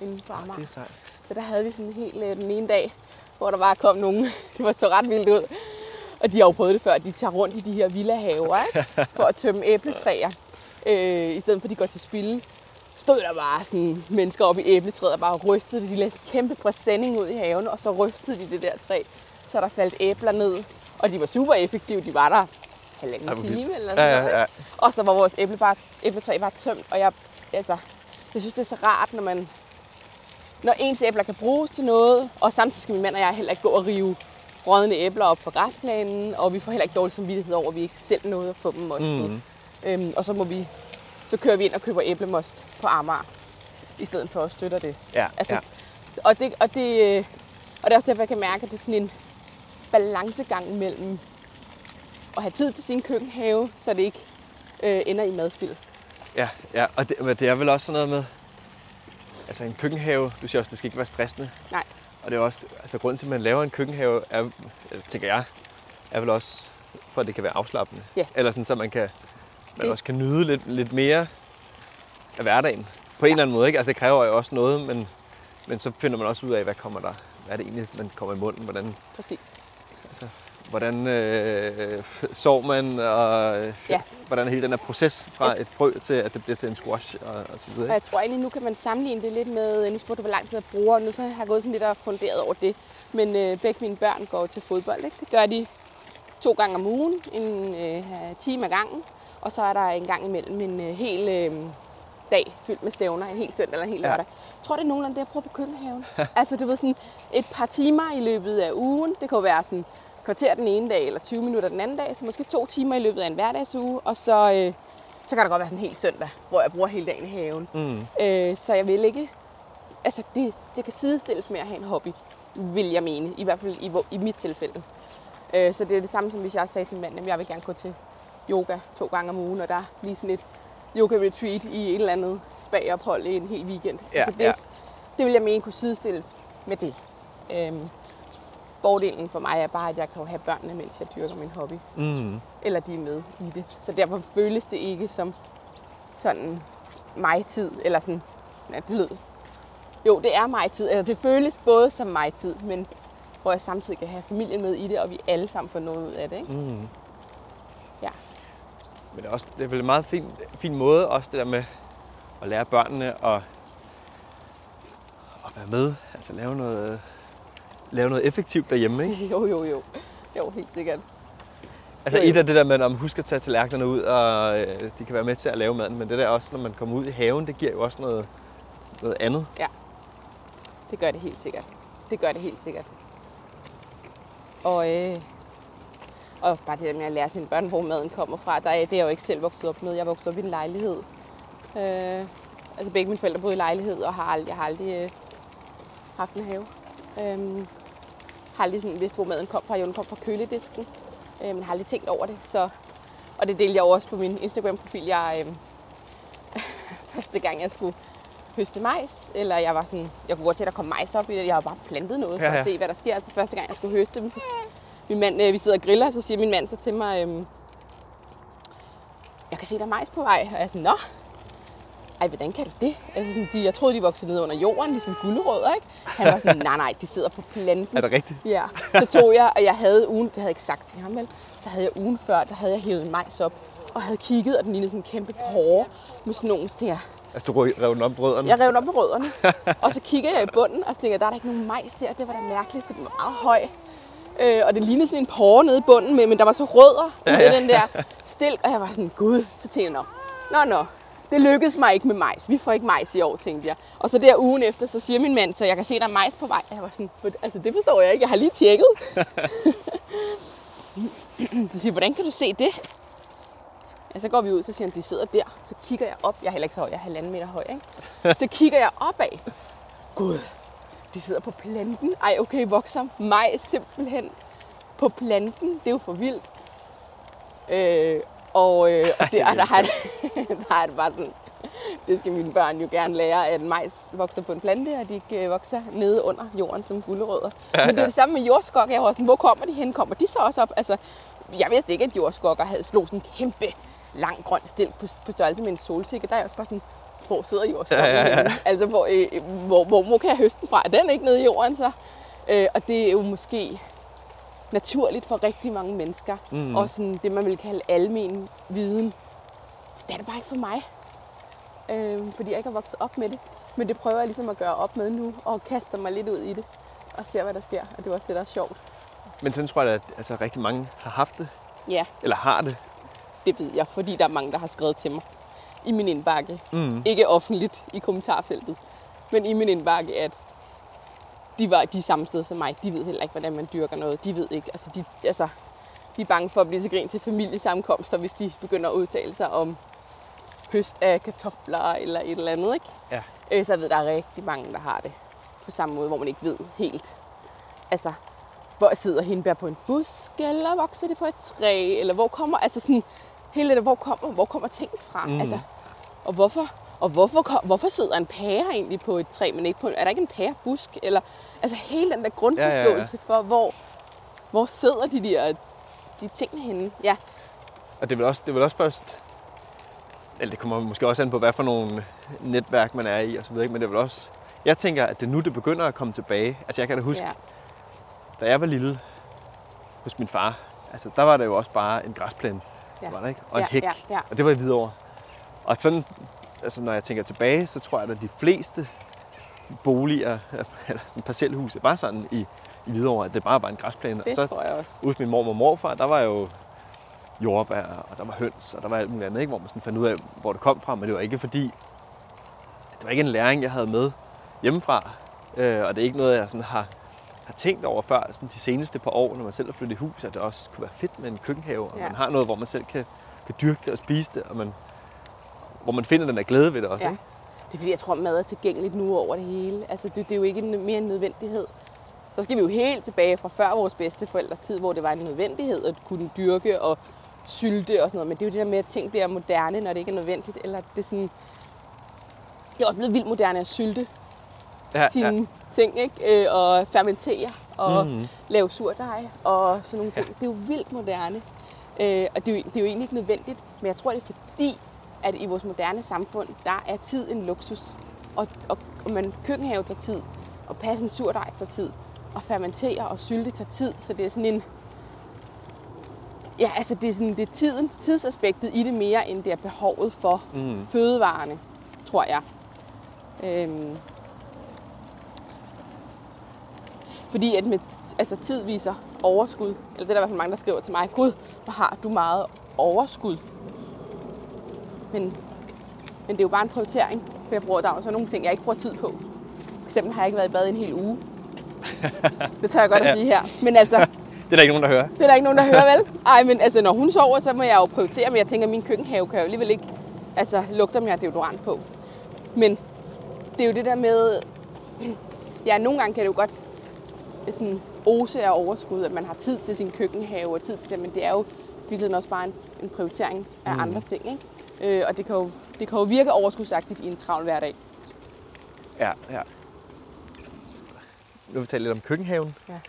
inde på Amager. Det er sejt. Så der havde vi sådan en hel øh, den ene dag, hvor der bare kom nogen, det var så ret vildt ud. Og de har jo prøvet det før, de tager rundt i de her villahaver, ikke? for at tømme æbletræer, øh, i stedet for at de går til spilde. Stod der bare sådan mennesker oppe i æbletræet og bare rystede det. De lagde en kæmpe præsending ud i haven, og så rystede de det der træ. Så der faldt æbler ned, og de var super effektive. De var der halvanden time eller Ja, sådan ja, noget. ikke? ja. Og så var vores æble bare, æbletræ bare tømt, og jeg, altså, jeg synes, det er så rart, når man når ens æbler kan bruges til noget, og samtidig skal min mand og jeg heller ikke gå og rive rådne æbler op på græsplænen, og vi får heller ikke dårlig samvittighed over, at vi ikke selv nåede at få dem mostet. Mhm. Øhm, og så må vi, så kører vi ind og køber æblemost på Amager, i stedet for at støtte det. Ja, Altså, ja. og, det, og, det, øh, og det er også derfor, jeg kan mærke, at det er sådan en balancegang mellem at have tid til sin køkkenhave, så det ikke øh, ender i madspild. Ja, ja. og det, men det er vel også sådan noget med, altså en køkkenhave, du siger også, det skal ikke være stressende. Nej. Og det er også, altså grunden til, at man laver en køkkenhave, er, tænker jeg, er vel også, for at det kan være afslappende. Ja. Eller sådan, så man, kan, man Det- også kan nyde lidt, lidt mere af hverdagen. På en eller anden måde, ikke? Altså det kræver jo også noget, men, men så finder man også ud af, hvad kommer der, hvad er det egentlig, man kommer i munden, hvordan, Præcis. altså, hvordan øh, sår man, og øh, Ja. hvordan hele den her proces fra et frø til, at det bliver til en squash og, og så videre. Og jeg tror egentlig, nu kan man sammenligne det lidt med, nu spurgte du, hvor lang tid jeg bruger, nu så har jeg gået sådan lidt og funderet over det. Men øh, begge mine børn går til fodbold, ikke? Det gør de to gange om ugen, en øh, time ad gangen. Og så er der en gang imellem en øh, hel øh, dag fyldt med stævner, en hel søndag eller en hel Ja. lørdag. Jeg tror, det er nogenlunde det, jeg prøver på køkkenhaven. altså, det var sådan et par timer i løbet af ugen. Det kunne være sådan kvarter den ene dag, eller 20 minutter den anden dag. Så måske to timer i løbet af en hverdagsuge. Og så, øh, så kan der godt være sådan en hel søndag, hvor jeg bruger hele dagen i haven. Mm. Øh, så jeg vil ikke... Altså, det, det kan sidestilles med at have en hobby, vil jeg mene. I hvert fald i, i mit tilfælde. Øh, så det er det samme, som hvis jeg sagde til manden, at jeg vil gerne gå til yoga to gange om ugen, og der bliver sådan et yoga-retreat i et eller andet spa-ophold i en hel weekend. Ja, altså, det, ja. det vil jeg mene kunne sidestilles med det. Øhm, fordelen for mig er bare, at jeg kan jo have børnene, mens jeg dyrker min hobby Mm. eller de er med i det. Så derfor føles det ikke som sådan mig-tid, eller sådan, ja, det lød. Jo, det er mig-tid, eller det føles både som mig-tid, men hvor jeg samtidig kan have familien med i det, og vi alle sammen får noget ud af det. Ikke? Mm. Ja. Men det er, også, det er vel en meget fin, fin måde også det der med at lære børnene at, at være med. Altså lave noget, lave noget effektivt derhjemme. Ikke? Jo, jo, jo. Jo, helt sikkert. Altså Jo, jo. et af det der med, at husker at tage tallerkenerne ud, og øh, de kan være med til at lave maden. Men det der også, når man kommer ud i haven, det giver jo også noget, noget andet. Det gør det helt sikkert. Det gør det helt sikkert. Og, øh, og bare det der med at lære sine børn, hvor maden kommer fra, der er, det er jeg jo ikke selv vokset op med. Jeg vokset op i en lejlighed. Øh, altså begge mine forældre boede i lejlighed, og har aldrig, jeg har aldrig øh, haft en have. Øh, har aldrig sådan vidst, hvor maden kom fra. Jo, den kom fra køledisken, øh, men har aldrig tænkt over det. Så, og det delte jeg også på min Instagram-profil. Jeg, øh, første gang, jeg skulle høste majs, eller jeg var sådan, jeg kunne godt se, at der kom majs op i det. Jeg har bare plantet noget for Ja, ja. at se, hvad der sker. Altså første gang, jeg skulle høste dem, så min mand, øh, vi sidder og griller, så siger min mand så til mig, øhm, jeg kan se, der er majs på vej. Og jeg er sådan, nå, ej, hvordan kan du det? Altså, sådan, de, jeg troede, de voksede ned under jorden, ligesom gulerødder, ikke? Han var sådan, nej, nej, de sidder på planten. Er det rigtigt? Ja, så tog jeg, og jeg havde ugen, det havde jeg ikke sagt til ham vel, så havde jeg ugen før, der havde jeg hævet en majs op, og havde kigget, og den lignede sådan en kæmpe porre med sådan nogle, jeg, Altså du rev den op brødrene? jeg rev den op med rødderne, og så kigger jeg i bunden, og tænker der er der ikke nogen majs der, det var da mærkeligt, for den var meget høj. Øh, og det lignede sådan en porre nede i bunden, med, men der var så rødder ja. ja. den der stilk, og jeg var sådan, gud, så tænkte jeg, nå, nå, nå, det lykkedes mig ikke med majs. Vi får ikke majs i år, tænkte jeg. Og så der ugen efter, så siger min mand, så jeg kan se, der er majs på vej. Jeg var sådan, "But- altså det forstår jeg ikke, jeg har lige tjekket. så siger hvordan kan du se det? Ja, så går vi ud, så siger han, de sidder der. Så kigger jeg op. Jeg er heller ikke så høj, jeg er halvanden meter høj, ikke? Så kigger jeg opad. Gud, de sidder på planten. Ej, okay, vokser mig simpelthen på planten. Det er jo for vildt. Øh, og, øh, og det, og der, har, det- der er det bare sådan, det skal mine børn jo gerne lære, at majs vokser på en plante, og de ikke øh, vokser nede under jorden som gulerødder. Men det er det samme med jordskok. Jeg var sådan, hvor kommer de hen? Kommer de så også op? Altså, jeg vidste ikke, at jordskokker havde slået sådan en kæmpe lang grøn stilk på, på størrelse med en solsikke. Der er jeg også bare sådan, hvor sidder jordskokken Ja, ja, ja. Altså, hvor, øh, hvor, hvor, hvor kan jeg høste den fra? Er den ikke nede i jorden så? Øh, og det er jo måske naturligt for rigtig mange mennesker. Mm. Og sådan det, man vil kalde almen viden. Det er det bare ikke for mig. Øh, fordi jeg ikke har vokset op med det. Men det prøver jeg ligesom at gøre op med nu, og kaster mig lidt ud i det. Og ser, hvad der sker. Og det er også det, der er sjovt. Men sådan tror jeg, at altså, rigtig mange har haft det, Ja, eller har det. det ved jeg, fordi der er mange, der har skrevet til mig i min indbakke. Mm. Ikke offentligt i kommentarfeltet, men i min indbakke, at de var de samme sted som mig. De ved heller ikke, hvordan man dyrker noget. De ved ikke. Altså, de, altså, de er bange for at blive til grin til familiesammenkomster, hvis de begynder at udtale sig om høst af kartofler eller et eller andet. Ikke? Ja. Øh, så jeg ved, der er rigtig mange, der har det på samme måde, hvor man ikke ved helt. Altså, hvor sidder hindbær på en busk, eller vokser det på et træ, eller hvor kommer, altså sådan, hele det hvor kommer, hvor kommer ting fra? Mm. Altså, og hvorfor, og hvorfor, hvorfor sidder en pære egentlig på et træ, men ikke på, er der ikke en pærebusk? Eller, altså hele den der grundforståelse for, hvor, hvor sidder de der de ting henne? Ja, Og det vel også, det vel også først... Eller det kommer måske også an på, hvad for nogle netværk man er i og så videre, ikke? men det vel også... Jeg tænker, at det er nu, det begynder at komme tilbage. Altså jeg kan da huske, ja, da jeg var lille hos min far, altså der var det jo også bare en græsplæne, ja. var der ikke? Og en ja, hæk. Ja, ja. Og det var i Hvidovre. Og sådan, altså når jeg tænker tilbage, så tror jeg, at de fleste boliger, eller sådan parcelhuse, var sådan i, i Hvidovre, at det bare var en græsplæne. Det og så tror jeg også. ude hos min mormor og morfar, der var jo jordbær, og der var høns, og der var alt muligt andet, ikke? hvor man sådan fandt ud af, hvor det kom fra. Men det var ikke fordi, det var ikke en læring, jeg havde med hjemmefra. Øh, og det er ikke noget, jeg sådan har, har tænkt over før sådan de seneste par år, når man selv har flyttet i hus, at det også kunne være fedt med en køkkenhave, og Ja. man har noget, hvor man selv kan, kan dyrke det og spise det, og man, hvor man finder den der glæde ved det også. Ja. Ikke? Det er fordi, jeg tror, mad er tilgængeligt nu over det hele. Altså, det, det er jo ikke en, mere en nødvendighed. Så skal vi jo helt tilbage fra før vores bedste forældres tid, hvor det var en nødvendighed at kunne dyrke og sylte og sådan noget. Men det er jo det der med, at ting bliver moderne, når det ikke er nødvendigt. Eller det er sådan... Det er også blevet vildt moderne at sylte Ja, sine ja. ting, ikke? Øh, og fermentere og mm. lave surdej og sådan nogle ting. Ja. Det er jo vildt moderne. Øh, og det er, jo, det er jo egentlig ikke nødvendigt, men jeg tror, det er fordi, at i vores moderne samfund, der er tid en luksus. Og, og, og man køkkenhave tager tid, og passe en surdej tager tid, og fermentere og sylte tager tid. Så det er sådan en... Ja, altså det er, sådan, det er tiden, tidsaspektet i det mere, end det er behovet for Mm. fødevarene, tror jeg. Øhm, fordi at med, altså tid viser overskud. Eller det er der i hvert fald mange, der skriver til mig. Gud, hvor har du meget overskud. Men, men det er jo bare en prioritering. For jeg bruger, der er jo så nogle ting, jeg ikke bruger tid på. For eksempel har jeg ikke været i bad i en hel uge. Det tør jeg godt at Ja. sige her. Men altså, Det er der ikke nogen, der hører. det er der ikke nogen, der hører, vel? Ej, men altså, når hun sover, så må jeg jo prioritere, men jeg tænker, at min køkkenhave kan jo alligevel ikke altså, lugte, om jeg har deodorant på. Men det er jo det der med, ja, nogle gange kan det jo godt sådan ose af overskud, at man har tid til sin køkkenhave og tid til det, men det er jo virkelig også bare en, en prioritering af mm. andre ting, ikke? Øh, og det kan, jo, det kan jo virke overskudsagtigt i en travl hverdag. Ja, ja. Nu vil vi tale lidt om køkkenhaven. Ja.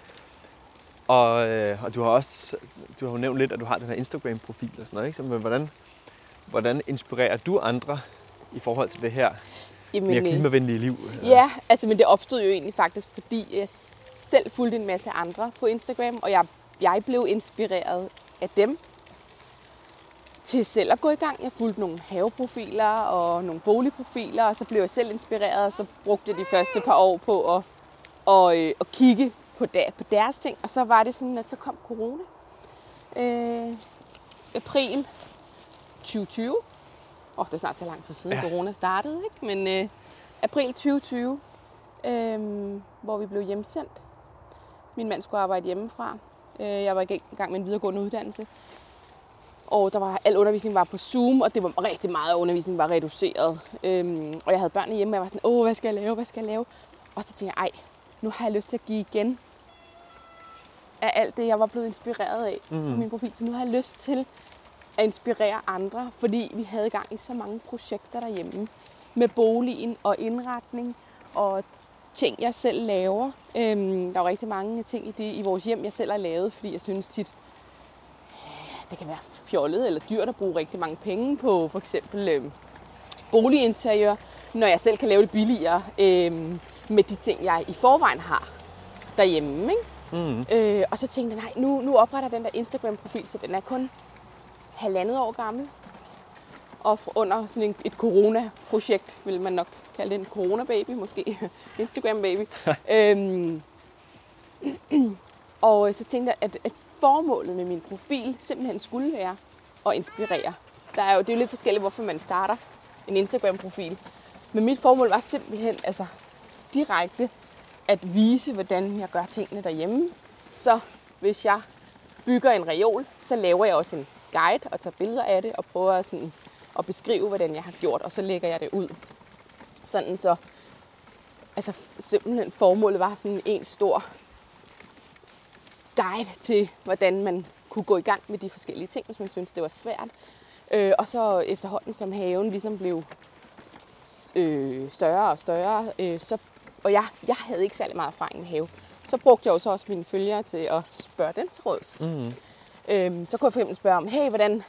Og, øh, og du har også du har jo nævnt lidt, at du har den her Instagram-profil og sådan noget. Ikke? Så, men hvordan, hvordan inspirerer du andre i forhold til det her Jamen, mere øh, klimavenlige liv? Ja, altså, men det opstod jo egentlig faktisk, fordi jeg selv fulgte en masse andre på Instagram, og jeg, jeg blev inspireret af dem til selv at gå i gang. Jeg fulgte nogle haveprofiler og nogle boligprofiler, og så blev jeg selv inspireret, og så brugte jeg de første par år på at, og, øh, at kigge på, der, på deres ting. Og så var det sådan, at så kom corona. Øh, april 2020. Åh, oh, det er snart så lang tid siden Ja. corona startede, ikke? Men øh, april 2020, øh, hvor vi blev hjemsendt. Min mand skulle arbejde hjemmefra. Øh, jeg var i gang med en videregående uddannelse. Og der var, al undervisning var på Zoom, og det var rigtig meget af undervisningen var reduceret. Øhm, og jeg havde børnene hjemme, og jeg var sådan, åh, hvad skal jeg lave, hvad skal jeg lave? Og så tænkte jeg, ej, nu har jeg lyst til at give igen af alt det, jeg var blevet inspireret af mm. på min profil. Så nu har jeg lyst til at inspirere andre, fordi vi havde gang i så mange projekter derhjemme med boligen og indretning og ting, jeg selv laver. Øhm, der er jo rigtig mange ting i, det, i vores hjem, jeg selv har lavet, fordi jeg synes tit, det kan være fjollet eller dyrt at bruge rigtig mange penge på for eksempel øh, boliginteriør, når jeg selv kan lave det billigere øh, med de ting, jeg i forvejen har derhjemme. Ikke? Mm. Øh, og så tænkte jeg, nej, nu, nu opretter den der Instagram-profil, så den er kun halvandet år gammel. Og under sådan en, et corona-projekt, vil man nok kalde det en corona-baby, måske Instagram-baby. øhm, og øh, så tænkte jeg, at, at formålet med min profil simpelthen skulle være at inspirere. Der er jo, det er jo lidt forskelligt, hvorfor man starter en Instagram-profil. Men mit formål var simpelthen altså, direkte at vise, hvordan jeg gør tingene derhjemme. Så hvis jeg bygger en reol, så laver jeg også en guide og tager billeder af det og prøver sådan at beskrive, hvordan jeg har gjort, og så lægger jeg det ud. Sådan så, altså simpelthen formålet var sådan en stor guide til, hvordan man kunne gå i gang med de forskellige ting, hvis man synes det var svært. Øh, og så efterhånden, som haven ligesom blev øh, større og større, øh, så, og jeg, jeg havde ikke særlig meget erfaring med have, så brugte jeg jo så også mine følgere til at spørge dem til råds. Mm. Øhm, så kunne jeg for eksempel spørge om, hey, hvordan,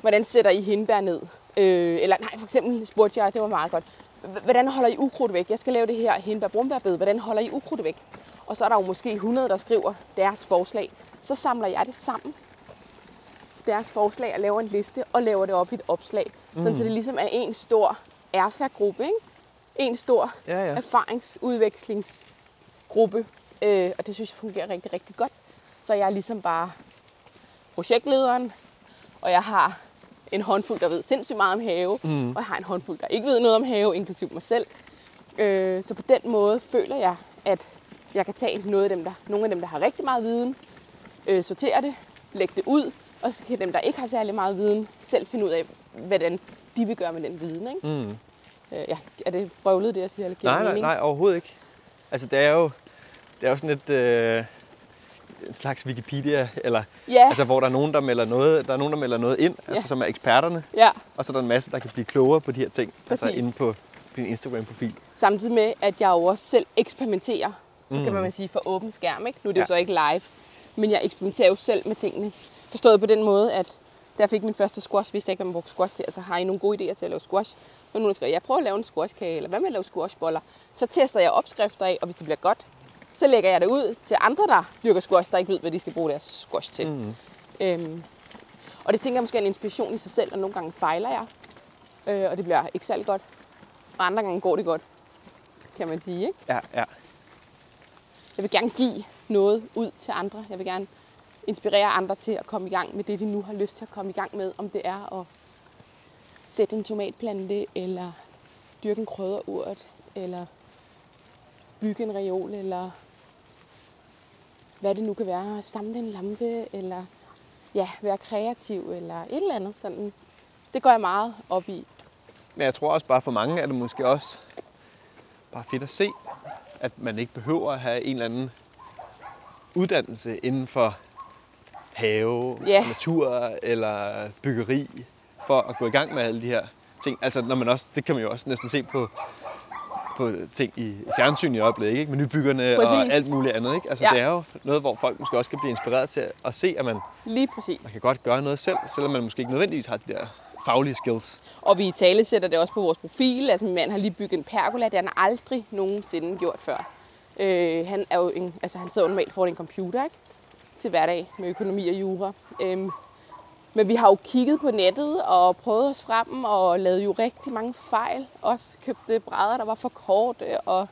hvordan sætter I hindbær ned? Øh, eller nej, for eksempel spurgte jeg, det var meget godt, hvordan holder I ukrudt væk? Jeg skal lave det her hindbær brumbærbed, hvordan holder I ukrudt væk? Og så er der jo måske 100, der skriver deres forslag. Så samler jeg det sammen, deres forslag, og laver en liste og laver det op i et opslag. Mm. Sådan, så det ligesom er en stor erfærgruppe, ikke? En stor Ja, ja. erfaringsudvekslingsgruppe. Øh, og det synes jeg fungerer rigtig, rigtig godt. Så jeg er ligesom bare projektlederen, og jeg har en håndfuld, der ved sindssygt meget om have, mm. og jeg har en håndfuld, der ikke ved noget om have, inklusive mig selv. Øh, så på den måde føler jeg, at jeg kan tage noget af dem, der, nogle af dem, der har rigtig meget viden, øh, sortere det, lægge det ud, og så kan dem, der ikke har særlig meget viden, selv finde ud af, hvordan de vil gøre med den viden. Ikke? Mm. Øh, ja, er det brøvlet, det jeg siger? Eller Nej, nej, nej, overhovedet ikke. Altså, det er jo, det er jo sådan et, øh, en slags Wikipedia, eller, Ja, altså, hvor der er nogen, der melder noget, der er nogen, der melder noget ind, altså, Ja. som er eksperterne, ja. og så er der en masse, der kan blive klogere på de her ting, altså Præcis. inde på din Instagram-profil. Samtidig med, at jeg jo også selv eksperimenterer. Så Mm. kan man sige for åben skærm. Ikke? Nu er det ja. Jo så ikke live. Men jeg eksperimenterer jo selv med tingene. Forstået på den måde, at jeg fik min første squash, vidste jeg ikke, hvad man brugte squash til. Altså har I nogle gode idéer til at lave squash? Men nu der skriver, jeg prøver at lave en squashkage, eller hvad med at lave squashboller? Så tester jeg opskrifter af, og hvis det bliver godt, så lægger jeg det ud til andre, der dyrker squash, der ikke ved, hvad de skal bruge deres squash til. Mm. Øhm, og det tænker jeg måske er en inspiration i sig selv, og nogle gange fejler jeg. Øh, og det bliver ikke særlig godt. Og andre gange går det godt, kan man sige. Ikke? Ja, ja. Jeg vil gerne give noget ud til andre. Jeg vil gerne inspirere andre til at komme i gang med det, de nu har lyst til at komme i gang med. Om det er at sætte en tomatplante, eller dyrke en krydderurt, eller bygge en reol, eller hvad det nu kan være. Samle en lampe, eller ja, være kreativ, eller et eller andet sådan. Det går jeg meget op i. Men jeg tror også bare for mange er det måske også bare fedt at se, at man ikke behøver at have en eller anden uddannelse inden for have, Ja. natur eller byggeri for at gå i gang med alle de her ting. Altså når man også, det kan man jo også næsten se på, på ting i fjernsyn i øjeblikket, ikke? med nybyggerne Præcis. og alt muligt andet. Ikke? Altså Ja. det er jo noget, hvor folk måske også kan blive inspireret til at se, at man, Lige præcis. man kan godt gøre noget selv, selvom man måske ikke nødvendigvis har de der faglige skills. Og vi i tale sætter det også på vores profil. Altså min mand har lige bygget en pergola, det har han aldrig nogensinde gjort før. Øh, han, er jo en, altså, han sidder normalt foran en computer ikke? til hverdag med økonomi og jura. Øhm, men vi har jo kigget på nettet og prøvet os frem og lavet jo rigtig mange fejl. Også købte brædder, der var for korte og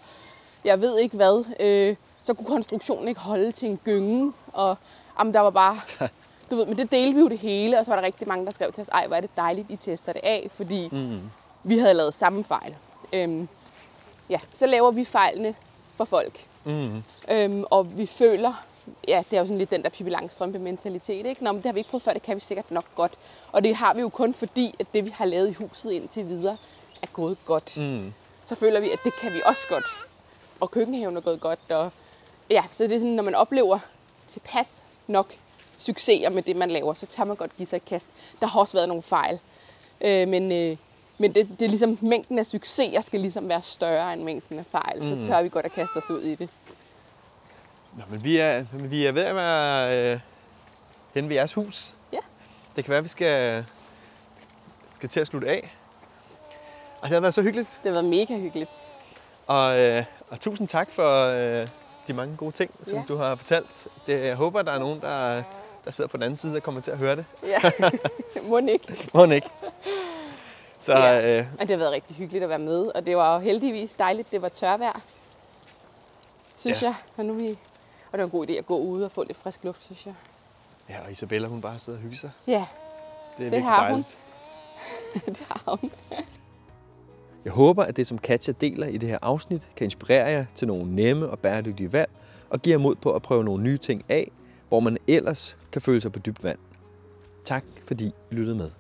jeg ved ikke hvad. Øh, så kunne konstruktionen ikke holde til en gynge. Og jamen, der var bare... Du ved, men det delte vi jo det hele, og så var der rigtig mange, der skrev til os, ej, hvor er det dejligt, I tester det af, fordi Mm. vi havde lavet samme fejl. Øhm, ja, så laver vi fejlene for folk. Mm. Øhm, og vi føler, ja, det er jo sådan lidt den der Pippi Langstrømpe mentalitet, ikke? Nå, men det har vi ikke prøvet før, det kan vi sikkert nok godt. Og det har vi jo kun fordi, at det vi har lavet i huset indtil videre, er gået godt. Mm. Så føler vi, at det kan vi også godt. Og køkkenhaven er gået godt. Og ja, så det er sådan, når man oplever tilpas nok succeser med det, man laver, så tager man godt give sig et kast. Der har også været nogle fejl. Øh, men øh, men det, det er ligesom, mængden af succeser skal ligesom være større end mængden af fejl. Mm. Så tør vi godt at kaste os ud i det. Nå, men vi er, vi er ved at være øh, henne ved jeres hus. Ja. Det kan være, at vi skal, skal til at slutte af. Og det har været så hyggeligt. Det har været mega hyggeligt. Og, øh, og tusind tak for øh, de mange gode ting, som Ja. du har fortalt. Det, jeg håber, der er nogen, der, der sidder på den anden side, der kommer til at høre det. Ja, må ikke. må ikke. Så, ja. øh... Og det har været rigtig hyggeligt at være med, og det var jo heldigvis dejligt, det var tørvejr, synes ja. jeg. Og, nu vi... og det var en god idé at gå ud og få lidt frisk luft, synes jeg. Ja, og Isabella, hun bare sidder og hygger sig. Ja, det, er det har dejligt. hun. det har hun. jeg håber, at det, som Katja deler i det her afsnit, kan inspirere jer til nogle nemme og bæredygtige valg, og give jer mod på at prøve nogle nye ting af, hvor man ellers kan føle sig på dybt vand. Tak fordi I lyttede med.